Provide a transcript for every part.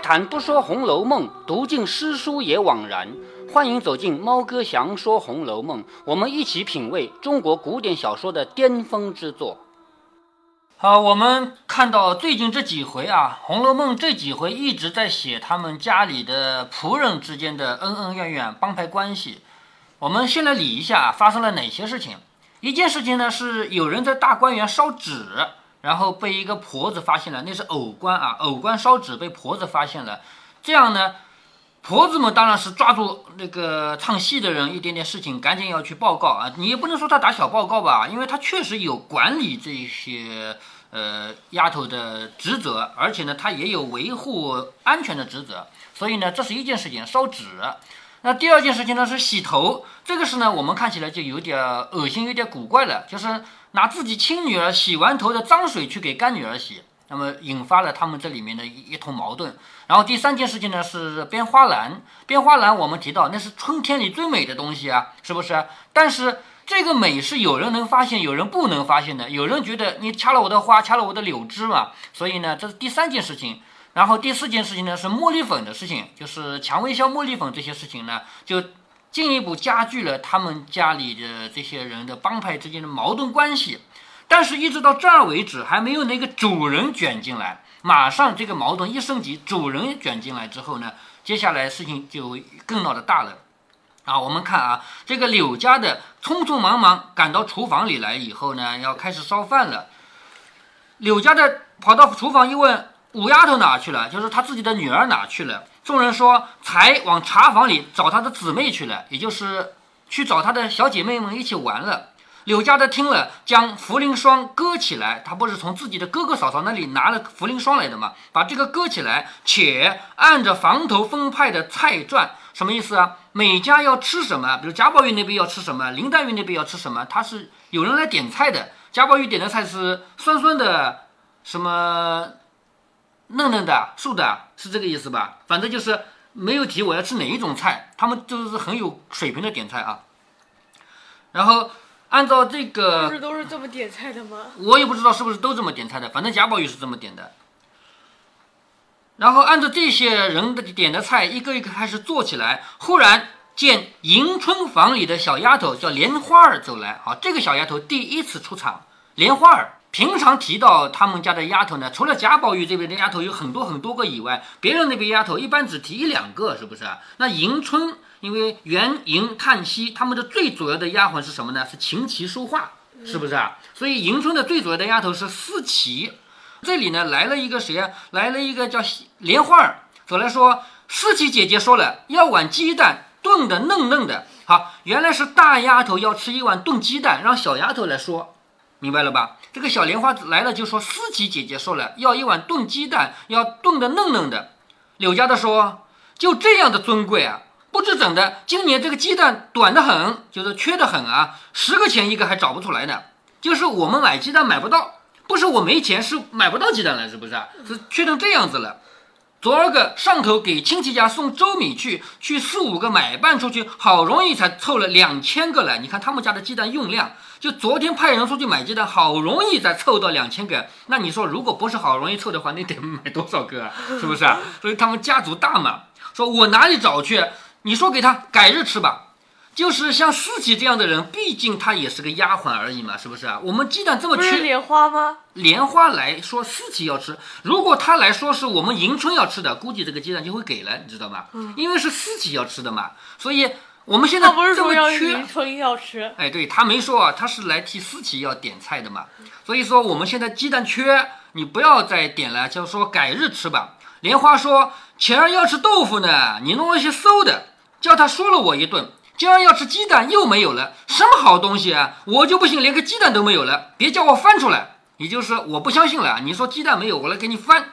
谈不说《红楼梦》，读尽诗书也枉然。欢迎走进猫哥祥说《红楼梦》，我们一起品味中国古典小说的巅峰之作。好，我们看到最近这几回啊，《红楼梦》这几回一直在写他们家里的仆人之间的恩恩怨怨、帮派关系。我们先来理一下发生了哪些事情。一件事情呢，是有人在大观园烧纸。然后被一个婆子发现了，那是偶官啊，偶官烧纸被婆子发现了，这样呢，婆子们当然是抓住那个唱戏的人一点点事情，赶紧要去报告啊。你也不能说他打小报告吧，因为他确实有管理这些呃丫头的职责，而且呢，他也有维护安全的职责，所以呢，这是一件事情，烧纸。那第二件事情呢是洗头，这个事呢，我们看起来就有点恶心，有点古怪了，就是。拿自己亲女儿洗完头的脏水去给干女儿洗，那么引发了他们这里面的一一通矛盾。然后第三件事情呢是编花篮，编花篮我们提到那是春天里最美的东西啊，是不是？但是这个美是有人能发现，有人不能发现的。有人觉得你掐了我的花，掐了我的柳枝嘛，所以呢这是第三件事情。然后第四件事情呢是茉莉粉的事情，就是蔷薇香、茉莉粉这些事情呢就。进一步加剧了他们家里的这些人的帮派之间的矛盾关系，但是，一直到这儿为止，还没有那个主人卷进来。马上这个矛盾一升级，主人卷进来之后呢，接下来事情就更闹得大了。啊，我们看啊，这个柳家的匆匆忙忙赶到厨房里来以后呢，要开始烧饭了。柳家的跑到厨房一问，五丫头哪去了？就是他自己的女儿哪去了？众人说：“才往茶房里找他的姊妹去了，也就是去找他的小姐妹们一起玩了。”柳家的听了，将茯苓霜搁起来，他不是从自己的哥哥嫂嫂那里拿了茯苓霜来的吗？把这个搁起来，且按着房头分派的菜传，什么意思啊？每家要吃什么？比如贾宝玉那边要吃什么，林黛玉那边要吃什么？他是有人来点菜的。贾宝玉点的菜是酸酸的，什么？嫩嫩的、素的，是这个意思吧？反正就是没有提我要吃哪一种菜，他们就是很有水平的点菜啊。然后按照这个，不是都是这么点菜的吗？我也不知道是不是都这么点菜的，反正贾宝玉是这么点的。然后按照这些人的点的菜，一个一个开始做起来。忽然见迎春房里的小丫头叫莲花儿走来，好，这个小丫头第一次出场，莲花儿。平常提到他们家的丫头呢，除了贾宝玉这边的丫头有很多很多个以外，别人那边丫头一般只提一两个，是不是啊？那迎春，因为元迎叹息，他们的最主要的丫鬟是什么呢？是琴棋书画，是不是啊？所以迎春的最主要的丫头是思琪。这里呢来了一个谁啊？来了一个叫莲花儿，走来说思琪姐姐说了，要碗鸡蛋炖的嫩嫩的。好，原来是大丫头要吃一碗炖鸡蛋，让小丫头来说。明白了吧？这个小莲花来了就说：“思琪姐姐说了，要一碗炖鸡蛋，要炖的嫩嫩的。”柳家的说：“就这样的尊贵啊，不知怎的，今年这个鸡蛋短得很，就是缺得很啊，十个钱一个还找不出来呢。就是我们买鸡蛋买不到，不是我没钱，是买不到鸡蛋了，是不是？是缺成这样子了。”昨儿个上头给亲戚家送粥米去，去四五个买办出去，好容易才凑了两千个来。你看他们家的鸡蛋用量，就昨天派人出去买鸡蛋，好容易才凑到两千个。那你说，如果不是好容易凑的话，那得买多少个啊？是不是啊？所以他们家族大嘛。说我哪里找去？你说给他改日吃吧。就是像思琪这样的人，毕竟他也是个丫鬟而已嘛，是不是啊？我们鸡蛋这么缺，莲花吗？莲花来说思琪要吃，如果他来说是我们迎春要吃的，估计这个鸡蛋就会给了，你知道吗？嗯，因为是思琪要吃的嘛，所以我们现在这么缺，迎春要吃。哎，对他没说啊，他是来替思琪要点菜的嘛，所以说我们现在鸡蛋缺，你不要再点了，就说改日吃吧。莲花说前儿要吃豆腐呢，你弄一些馊的，叫他说了我一顿。今儿要吃鸡蛋又没有了，什么好东西啊！我就不信连个鸡蛋都没有了，别叫我翻出来。也就是我不相信了。你说鸡蛋没有，我来给你翻。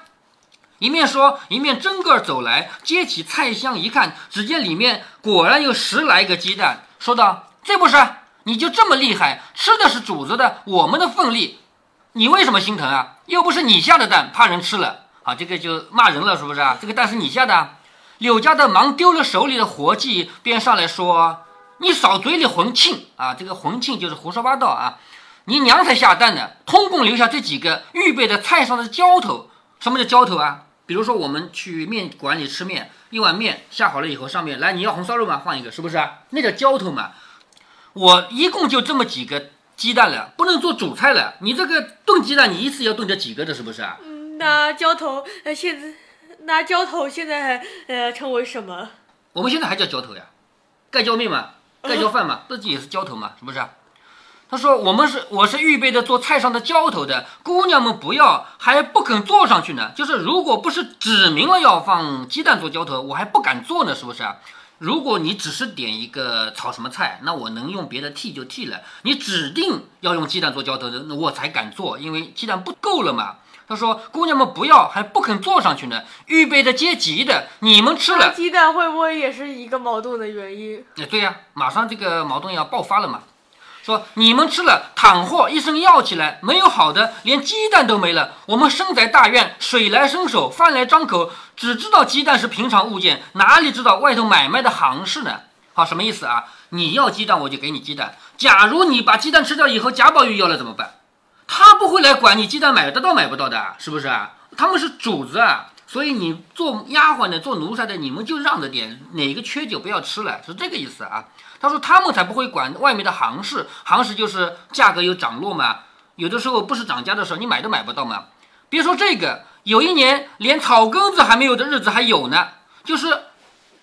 一面说，一面真个走来，接起菜箱一看，只见里面果然有十来个鸡蛋，说道：“这不是？你就这么厉害，吃的是主子的，我们的份力，你为什么心疼啊？又不是你下的蛋，怕人吃了。啊，这个就骂人了，是不是啊？这个蛋是你下的。”柳家的忙丢了手里的活计，便上来说：“你少嘴里混庆啊！这个混庆就是胡说八道啊！你娘才下蛋呢，通共留下这几个预备的菜上的浇头。什么叫浇头啊？比如说我们去面馆里吃面，一碗面下好了以后，上面来你要红烧肉吗？换一个，是不是？那叫浇头嘛。我一共就这么几个鸡蛋了，不能做主菜了。你这个炖鸡蛋，你一次要炖这几个的，是不是啊？嗯，那浇头呃现在那浇头现在呃称为什么？我们现在还叫浇头呀，盖浇面嘛，盖浇饭嘛，不是也是浇头嘛，是不是？他说我们是我是预备的做菜上的浇头的，姑娘们不要还不肯做上去呢。就是如果不是指明了要放鸡蛋做浇头，我还不敢做呢，是不是？如果你只是点一个炒什么菜，那我能用别的替就替了。你指定要用鸡蛋做浇头的，那我才敢做，因为鸡蛋不够了嘛。他说姑娘们不要还不肯坐上去呢，预备的接急的，你们吃了，鸡蛋会不会也是一个矛盾的原因？哎，对呀，马上这个矛盾要爆发了嘛。说你们吃了，倘或一声要起来，没有好的，连鸡蛋都没了。我们身在大院，水来伸手，饭来张口，只知道鸡蛋是平常物件，哪里知道外头买卖的行市呢？好，什么意思啊？你要鸡蛋，我就给你鸡蛋。假如你把鸡蛋吃掉以后，贾宝玉要了怎么办？他不会来管你鸡蛋买得到买不到的，是不是啊？他们是主子啊，所以你做丫鬟的、做奴才的，你们就让着点，哪个缺酒不要吃了，是这个意思啊。他说他们才不会管外面的行市，行市就是价格有涨落嘛，有的时候不是涨价的时候，你买都买不到嘛。别说这个，有一年连草根子还没有的日子还有呢，就是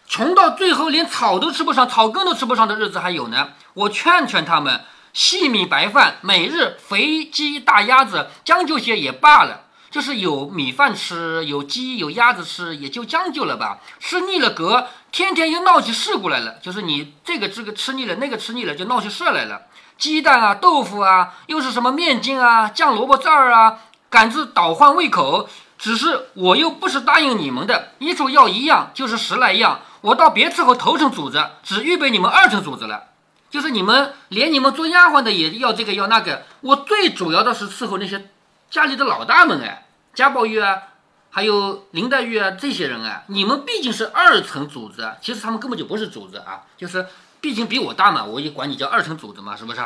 穷到最后连草都吃不上，草根都吃不上的日子还有呢。我劝劝他们，细米白饭，每日肥鸡大鸭子，将就些也罢了。就是有米饭吃，有鸡有鸭子吃，也就将就了吧。吃腻了格，天天又闹起事故来了。就是你这个这个吃腻了，那个吃腻了，就闹起事来了。鸡蛋啊，豆腐啊，又是什么面筋啊，酱萝卜秧儿啊，赶子倒换胃口。只是我又不是答应你们的，一处要一样，就是十来样。我到别伺候头层主子，只预备你们二层主子了。就是你们连你们做丫鬟的也要这个要那个，我最主要的是伺候那些家里的老大们哎。贾宝玉啊，还有林黛玉啊，这些人啊，你们毕竟是二层主子，其实他们根本就不是主子啊，就是毕竟比我大嘛，我也管你叫二层主子嘛，是不是？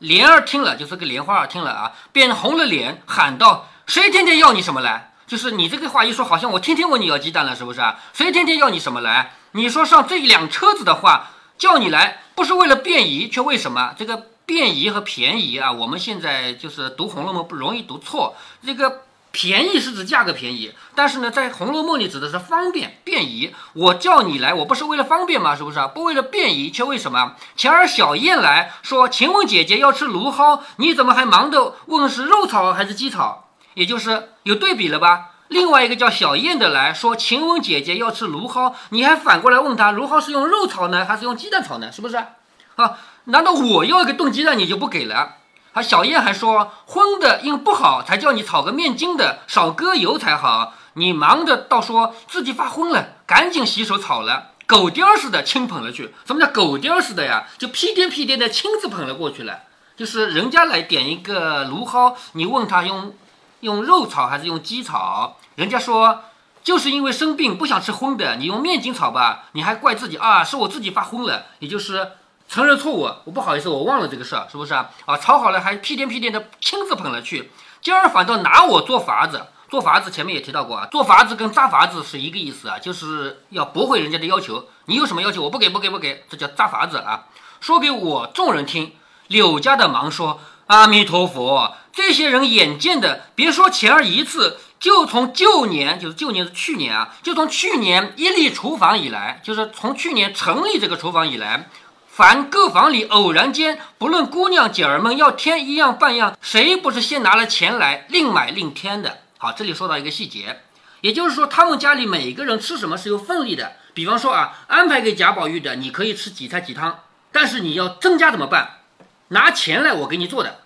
莲儿听了，就是个莲花儿听了啊，便红了脸，喊道：“谁天天要你什么来？就是你这个话一说，好像我天天问你要鸡蛋了，是不是啊？谁天天要你什么来？你说上这一辆车子的话，叫你来，不是为了便宜，却为什么这个？”便宜和便宜啊，我们现在就是读《红楼梦》不容易读错。这个便宜是指价格便宜，但是呢，在《红楼梦》里指的是方便便宜。我叫你来，我不是为了方便吗？是不是啊？不为了便宜，却为什么？前儿小燕来说：“晴雯姐姐要吃芦蒿，你怎么还忙着问是肉炒还是鸡炒？”也就是有对比了吧？另外一个叫小燕的来说：“晴雯姐姐要吃芦蒿，你还反过来问她芦蒿是用肉炒呢，还是用鸡蛋炒呢？是不是？啊？难道我要一个炖鸡蛋你就不给了？啊，小燕还说荤的因不好才叫你炒个面筋的，少搁油才好。你忙着倒说自己发昏了，赶紧洗手炒了，狗颠似的亲捧了去。什么叫狗颠似的呀？就屁颠屁颠的亲自捧了过去了。就是人家来点一个芦蒿，你问他用用肉炒还是用鸡炒，人家说就是因为生病不想吃荤的，你用面筋炒吧。你还怪自己啊？是我自己发昏了，也就是。承认错误，我不好意思，我忘了这个事儿，是不是啊？啊，炒好了还屁颠屁颠的亲自捧了去，今儿反倒拿我做法子，做法子前面也提到过啊，做法子跟扎法子是一个意思啊，就是要驳回人家的要求。你有什么要求，我不给，不给，不给，这叫扎法子啊。说给我众人听，柳家的忙说：“阿弥陀佛，这些人眼见的，别说前儿一次，就从旧年，就是旧年是去年啊，就从去年一立厨房以来，就是从去年成立这个厨房以来。”凡各房里偶然间，不论姑娘姐儿们要添一样半样，谁不是先拿了钱来另买另添的？好，这里说到一个细节，也就是说，他们家里每个人吃什么是有份例的。比方说啊，安排给贾宝玉的，你可以吃几菜几汤，但是你要增加怎么办？拿钱来，我给你做的。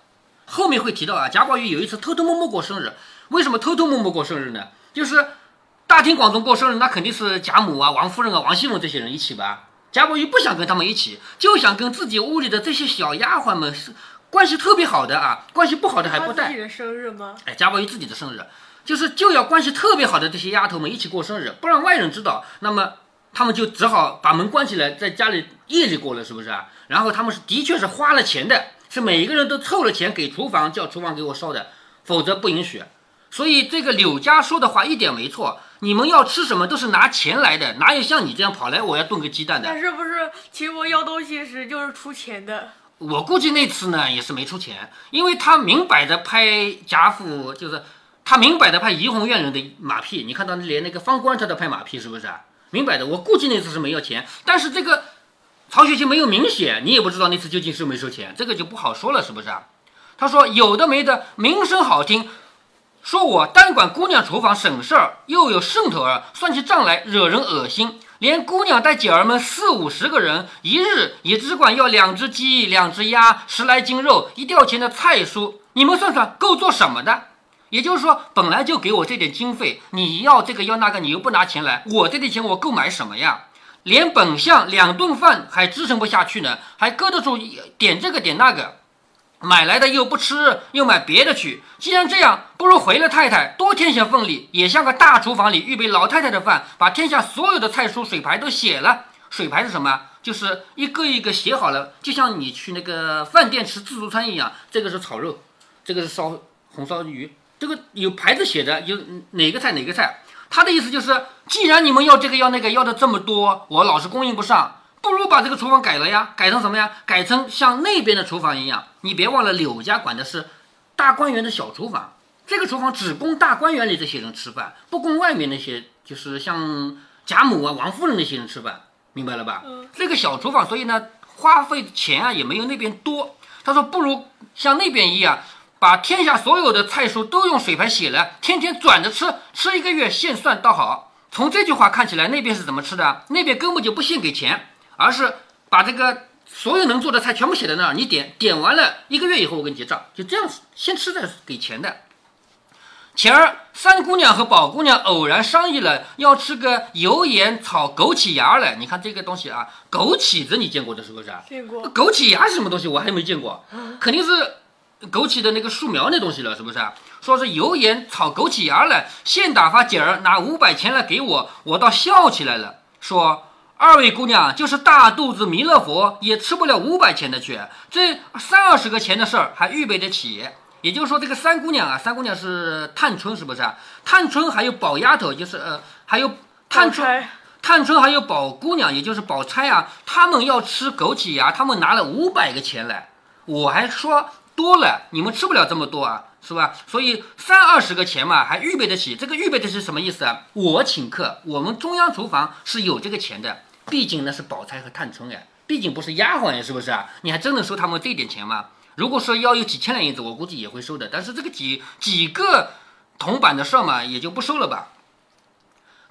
后面会提到啊，贾宝玉有一次偷偷摸摸过生日，为什么偷偷摸摸过生日呢？就是大庭广众过生日，那肯定是贾母啊、王夫人啊、王熙凤这些人一起吧。贾宝玉不想跟他们一起，就想跟自己屋里的这些小丫鬟们是关系特别好的啊，关系不好的还不带。自己的生日吗？哎，贾宝玉自己的生日，就是就要关系特别好的这些丫头们一起过生日，不让外人知道，那么他们就只好把门关起来，在家里夜里过了，是不是啊？然后他们是的确是花了钱的，是每一个人都凑了钱给厨房，叫厨房给我烧的，否则不允许。所以这个柳家说的话一点没错，你们要吃什么都是拿钱来的，哪有像你这样跑来我要炖个鸡蛋的？但是不是请我要东西时就是出钱的？我估计那次呢也是没出钱，因为他明摆着拍贾府，就是他明摆着拍怡红院人的马屁。你看到连那个方官他都拍马屁，是不是啊？明摆着，我估计那次是没要钱，但是这个曹雪芹没有明写，你也不知道那次究竟是没收钱，这个就不好说了，是不是啊？他说有的没的，名声好听，说我单管姑娘厨房省事儿，又有剩头儿，算起账来惹人恶心。连姑娘带姐儿们四五十个人，一日也只管要两只鸡、两只鸭、十来斤肉、一吊钱的菜蔬，你们算算够做什么的？也就是说，本来就给我这点经费，你要这个要那个，你又不拿钱来，我这点钱我够买什么呀？连本相两顿饭还支撑不下去呢，还搁得住点这个点那个。买来的又不吃，又买别的去。既然这样，不如回了太太多添些份力，也像个大厨房里预备老太太的饭，把天下所有的菜蔬水牌都写了。水牌是什么？就是一个一个写好了，就像你去那个饭店吃自助餐一样。这个是炒肉，这个是烧红烧鱼，这个有牌子写着，有哪个菜哪个菜。他的意思就是，既然你们要这个要那个要的这么多，我老是供应不上。不如把这个厨房改了呀，改成什么呀？改成像那边的厨房一样。你别忘了，柳家管的是大观园的小厨房，这个厨房只供大观园里这些人吃饭，不供外面那些就是像贾母啊、王夫人那些人吃饭，明白了吧？嗯。这个小厨房，所以呢，花费钱啊也没有那边多。他说，不如像那边一样，把天下所有的菜蔬都用水牌写了，天天转着吃，吃一个月现算倒好。从这句话看起来，那边是怎么吃的？那边根本就不现给钱。而是把这个所有能做的菜全部写在那儿，你点点完了，一个月以后我给你结账，就这样子，先吃再给钱的。前儿三姑娘和宝姑娘偶然商议了，要吃个油盐炒枸杞芽来。你看这个东西啊，枸杞子你见过的是不是？见过。枸杞芽是什么东西？我还没见过，肯定是枸杞的那个树苗那东西了，是不是？说是油盐炒枸杞芽来，现打发姐儿拿五百钱来给我，我倒笑起来了，说。二位姑娘就是大肚子弥勒佛也吃不了五百钱的去，这三二十个钱的事儿还预备得起。也就是说，这个三姑娘啊，三姑娘是探春，是不是啊？探春还有宝丫头，就是呃，还有探春，探春还有宝姑娘，也就是宝钗啊，他们要吃枸杞芽，他们拿了五百个钱来，我还说多了，你们吃不了这么多啊。是吧？所以三二十个钱嘛，还预备得起。这个预备的是什么意思啊？我请客，我们中央厨房是有这个钱的。毕竟那是宝钗和探春呀，毕竟不是丫鬟呀，是不是啊？你还真能收他们这点钱吗？如果说要有几千两银子，我估计也会收的。但是这个几几个铜板的事嘛，也就不收了吧。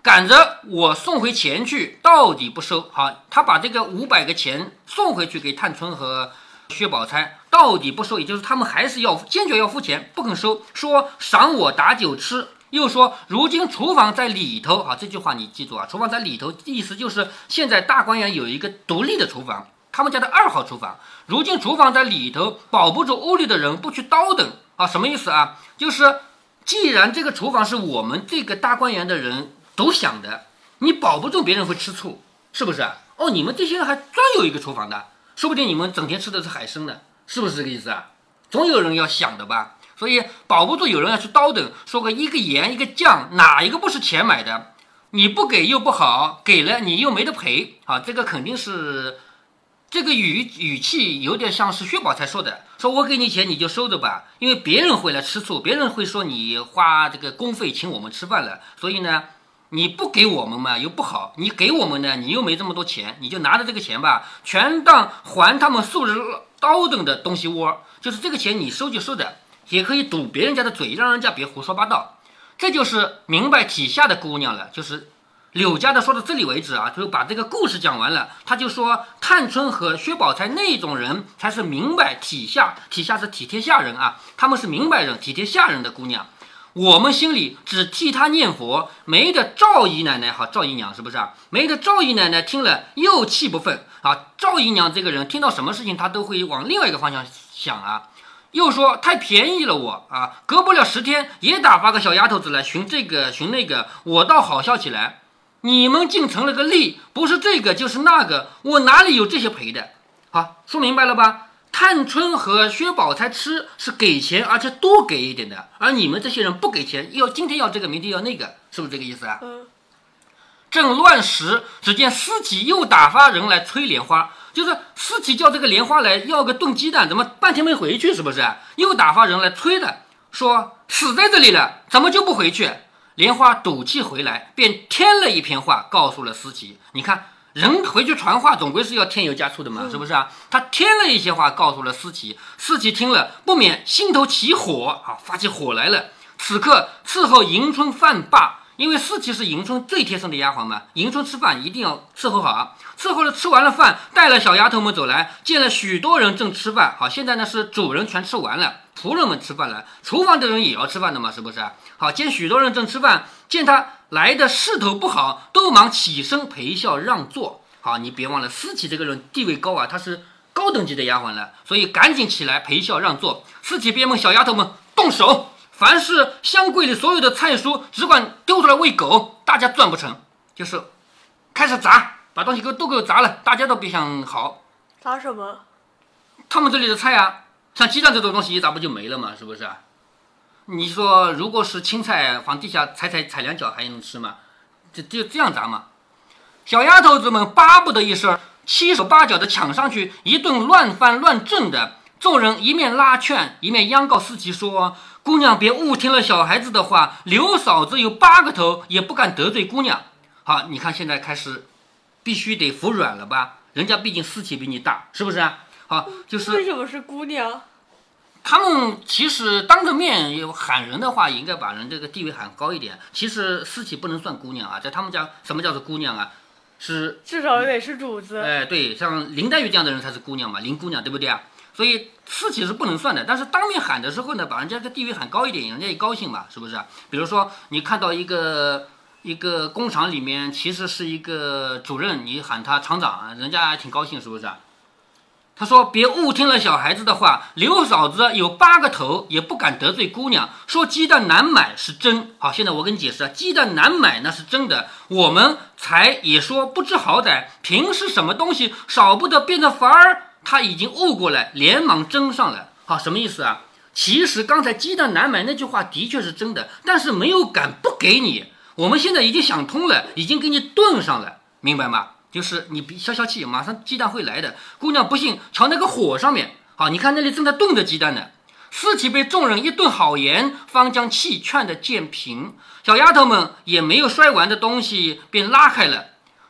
赶着我送回钱去，到底不收。好，他把这个五百个钱送回去给探春和。薛宝钗到底不收，也就是他们还是要坚决要付钱，不肯收，说赏我打酒吃，又说如今厨房在里头，啊这句话你记住啊，厨房在里头，意思就是现在大观园有一个独立的厨房，他们家的二号厨房，如今厨房在里头，保不住屋里的人不去叨等啊，什么意思啊？就是既然这个厨房是我们这个大观园的人独享的，你保不住别人会吃醋，是不是？哦，你们这些人还专有一个厨房的。说不定你们整天吃的是海参呢，是不是这个意思啊？总有人要想的吧，所以保不住有人要去叨等，说个一个盐一个酱，哪一个不是钱买的？你不给又不好，给了你又没得赔啊！这个肯定是这个语语气有点像是薛宝钗说的，说我给你钱你就收着吧，因为别人会来吃醋，别人会说你花这个公费请我们吃饭了，所以呢。你不给我们嘛又不好，你给我们呢，你又没这么多钱，你就拿着这个钱吧，全当还他们素日叨等的东西窝，就是这个钱你收就收着，也可以堵别人家的嘴，让人家别胡说八道。这就是明白体下的姑娘了，就是柳家的说到这里为止啊，就把这个故事讲完了。他就说探春和薛宝钗那种人才是明白体下，体下是体贴下人啊，他们是明白人，体贴下人的姑娘。我们心里只替她念佛，没得赵姨奶奶好，赵姨娘是不是啊？没得赵姨奶奶听了又气不愤啊！赵姨娘这个人听到什么事情，她都会往另外一个方向想啊，又说太便宜了我啊，隔不了十天也打发个小丫头子来寻这个寻那个，我倒好笑起来。你们竟成了个例，不是这个就是那个，我哪里有这些赔的？好，说明白了吧？探春和薛宝钗吃是给钱，而且多给一点的，而你们这些人不给钱，要今天要这个，明天要那个，是不是这个意思啊？嗯，正乱时，只见司机又打发人来催莲花，就是司机叫这个莲花来要个炖鸡蛋，怎么半天没回去？是不是？又打发人来催的，说死在这里了，怎么就不回去？莲花赌气回来，便添了一篇话，告诉了司机。你看，人回去传话，总归是要添油加醋的嘛，是不是啊？他添了一些话，告诉了司机。司机听了，不免心头起火啊，发起火来了。此刻伺候迎春饭罢。因为四琪是迎春最贴身的丫鬟嘛，迎春吃饭一定要伺候好。伺候了，吃完了饭，带了小丫头们走来，见了许多人正吃饭。好，现在呢是主人全吃完了，仆人们吃饭了，厨房的人也要吃饭的嘛，是不是？好，见许多人正吃饭，见他来的势头不好，都忙起身陪笑让座。好，你别忘了，思琪这个人地位高啊，她是高等级的丫鬟了，所以赶紧起来陪笑让座。思琪便问小丫头们动手。凡是箱柜里所有的菜蔬，只管丢出来喂狗，大家赚不成，就是开始砸，把东西给都给我砸了，大家都别想好。砸什么？他们这里的菜啊，像鸡蛋这种东西一砸不就没了吗？是不是？你说如果是青菜，往地下踩踩踩两脚还能吃吗？就就这样砸嘛。小丫头子们巴不得一声，七手八脚的抢上去，一顿乱翻乱震的。众人一面拉劝，一面央告司机说。姑娘别误听了小孩子的话，刘嫂子有八个头，也不敢得罪姑娘。好，你看现在开始，必须得服软了吧？人家毕竟私企比你大，是不是啊？好，就是为什么是姑娘？他们其实当着面有喊人的话，也应该把人这个地位喊高一点。其实私企不能算姑娘啊，在他们家什么叫做姑娘啊？是至少也得是主子。哎，对，像林黛玉这样的人才是姑娘嘛，林姑娘对不对啊？所以私企是不能算的，但是当面喊的时候呢，把人家的地位喊高一点，人家也高兴嘛，是不是？比如说你看到一个一个工厂里面其实是一个主任，你喊他厂长，人家还挺高兴，是不是？他说别误听了小孩子的话，刘嫂子有八个头，也不敢得罪姑娘。说鸡蛋难买是真，好，现在我跟你解释啊，鸡蛋难买那是真的。我们才也说不知好歹，平时什么东西少不得变得法儿。他已经悟过来，连忙争上了。好，什么意思啊？其实刚才鸡蛋难买那句话的确是真的，但是没有敢不给你。我们现在已经想通了，已经给你炖上了，明白吗？就是你别消消气，马上鸡蛋会来的。姑娘不信，瞧那个火上面。好，你看那里正在炖着鸡蛋呢。尸体被众人一顿好言，方将气劝得渐平。小丫头们也没有摔完的东西，便拉开了。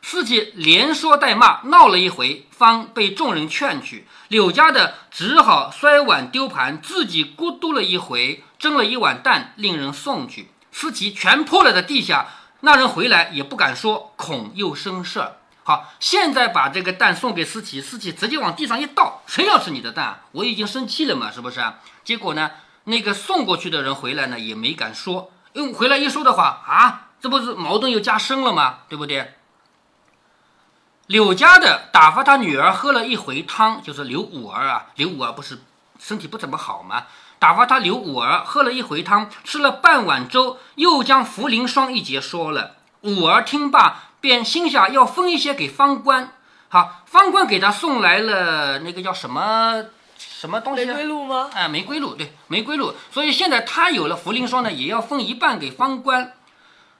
四姐连说带骂，闹了一回，方被众人劝去。柳家的只好摔碗丢盘，自己咕嘟了一回，蒸了一碗蛋，令人送去。司棋全泼了在地下，那人回来也不敢说，恐又生事儿。好，现在把这个蛋送给司棋，司棋直接往地上一倒，谁要吃你的蛋？我已经生气了嘛，是不是？结果呢，那个送过去的人回来呢，也没敢说，因为回来一说的话啊，这不是矛盾又加深了吗？对不对？柳家的打发他女儿喝了一回汤，就是刘五儿啊。刘五儿不是身体不怎么好吗？打发他刘五儿喝了一回汤，吃了半碗粥，又将茯苓霜一节说了。五儿听罢，便心想要分一些给方官。好，方官给他送来了那个叫什么什么东西？玫瑰露吗？哎，玫瑰露，对，玫瑰露。所以现在他有了茯苓霜呢，也要分一半给方官。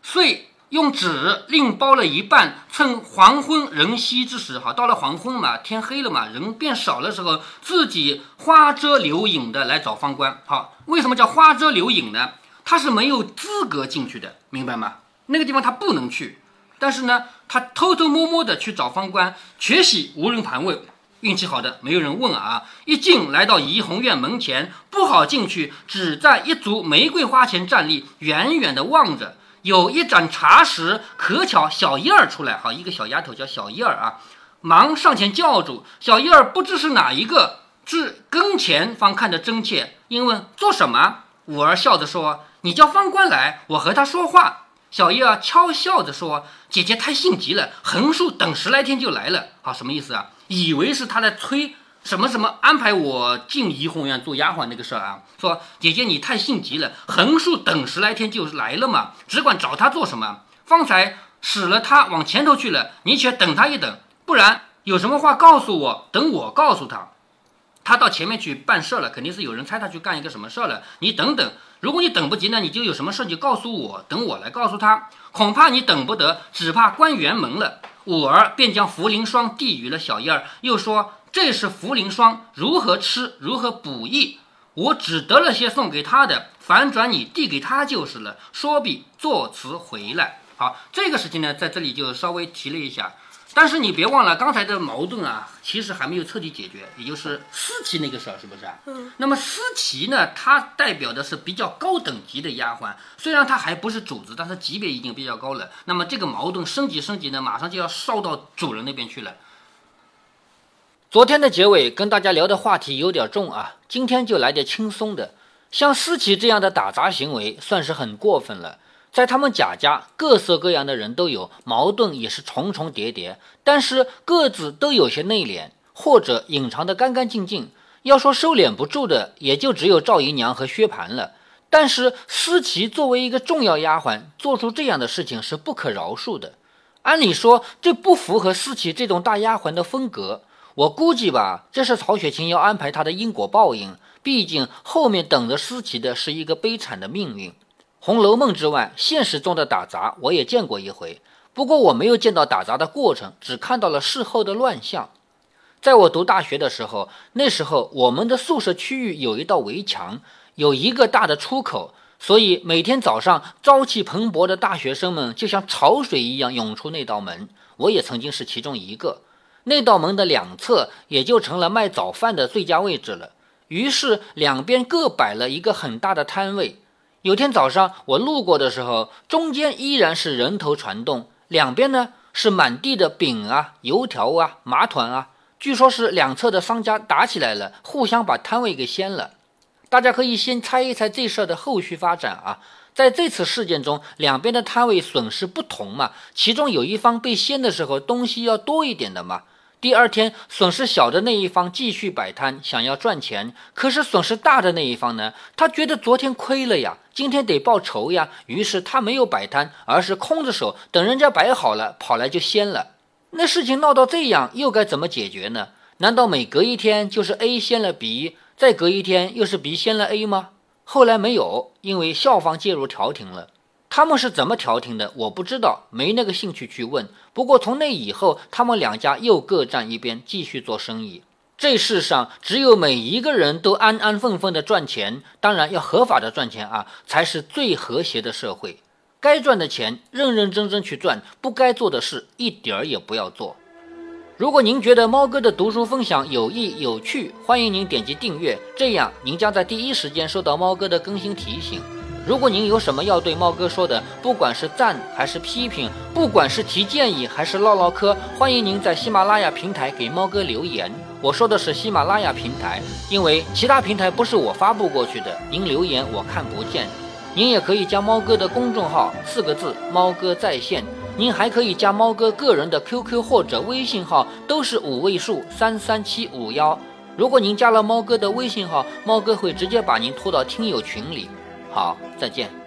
遂。用纸另包了一半，趁黄昏人稀之时，好，到了黄昏嘛，天黑了嘛，人变少的时候，自己花遮柳影的来找方官。好，为什么叫花遮柳影呢？他是没有资格进去的，明白吗？那个地方他不能去，但是呢，他偷偷摸摸的去找方官，却喜无人盘问，运气好的没有人问啊。一进来到怡红院门前，不好进去，只在一株玫瑰花前站立，远远的望着。有一盏茶时，可巧小燕儿出来，好一个小丫头叫小燕儿啊，忙上前叫住小燕儿，不知是哪一个，至跟前方看得真切，因问做什么？五儿笑着说：“你叫方官来，我和他说话。”小燕儿悄笑着说：“姐姐太性急了，横竖等十来天就来了。”好，什么意思啊？以为是他在催。什么什么安排我进怡红院做丫鬟那个事儿啊？说姐姐你太性急了，横竖等十来天就来了嘛，只管找他做什么？方才使了他往前头去了，你且等他一等，不然有什么话告诉我，等我告诉他。他到前面去办事了，肯定是有人差他去干一个什么事儿了。你等等，如果你等不及呢，你就有什么事就告诉我，等我来告诉他。恐怕你等不得，只怕关辕门了。五儿便将茯苓霜递与了小燕儿，又说：“这是茯苓霜，如何吃，如何补益？我只得了些送给他的，反转你递给他就是了。”说毕，作辞回来。好，这个事情呢，在这里就稍微提了一下。但是你别忘了，刚才的矛盾啊，其实还没有彻底解决，也就是思琪那个事儿，是不是？嗯。那么思琪呢，她代表的是比较高等级的丫鬟，虽然她还不是主子，但是级别已经比较高了。那么这个矛盾升级升级呢，马上就要烧到主人那边去了。昨天的结尾跟大家聊的话题有点重啊，今天就来点轻松的。像思琪这样的打杂行为，算是很过分了。在他们贾家，各色各样的人都有，矛盾也是重重叠叠，但是各自都有些内敛，或者隐藏得干干净净。要说收敛不住的，也就只有赵姨娘和薛蟠了。但是思琪作为一个重要丫鬟，做出这样的事情是不可饶恕的。按理说，这不符合思琪这种大丫鬟的风格。我估计吧，这是曹雪芹要安排他的因果报应。毕竟后面等着思琪的是一个悲惨的命运。《红楼梦》之外，现实中的打杂我也见过一回，不过我没有见到打杂的过程，只看到了事后的乱象。在我读大学的时候，那时候我们的宿舍区域有一道围墙，有一个大的出口，所以每天早上朝气蓬勃的大学生们就像潮水一样涌出那道门。我也曾经是其中一个。那道门的两侧也就成了卖早饭的最佳位置了，于是两边各摆了一个很大的摊位。有天早上我路过的时候，中间依然是人头攒动，两边呢是满地的饼啊、油条啊、麻团啊。据说是两侧的商家打起来了，互相把摊位给掀了。大家可以先猜一猜这事儿的后续发展啊。在这次事件中，两边的摊位损失不同嘛，其中有一方被掀的时候东西要多一点的嘛。第二天，损失小的那一方继续摆摊，想要赚钱。可是损失大的那一方呢？他觉得昨天亏了呀，今天得报仇呀。于是他没有摆摊，而是空着手等人家摆好了，跑来就掀了。那事情闹到这样，又该怎么解决呢？难道每隔一天就是 A 掀了 B，再隔一天又是 B 掀了 A 吗？后来没有，因为校方介入调停了。他们是怎么调停的？我不知道，没那个兴趣去问。不过从那以后，他们两家又各站一边，继续做生意。这世上只有每一个人都安安分分的赚钱，当然要合法的赚钱啊，才是最和谐的社会。该赚的钱认认真真去赚，不该做的事一点儿也不要做。如果您觉得猫哥的读书分享有益有趣，欢迎您点击订阅，这样您将在第一时间收到猫哥的更新提醒。如果您有什么要对猫哥说的，不管是赞还是批评，不管是提建议还是唠唠嗑，欢迎您在喜马拉雅平台给猫哥留言。我说的是喜马拉雅平台，因为其他平台不是我发布过去的，您留言我看不见。您也可以加猫哥的公众号，四个字“猫哥在线”。您还可以加猫哥个人的 QQ 或者微信号，都是五位数三三七五幺。如果您加了猫哥的微信号，猫哥会直接把您拖到听友群里。好，再见。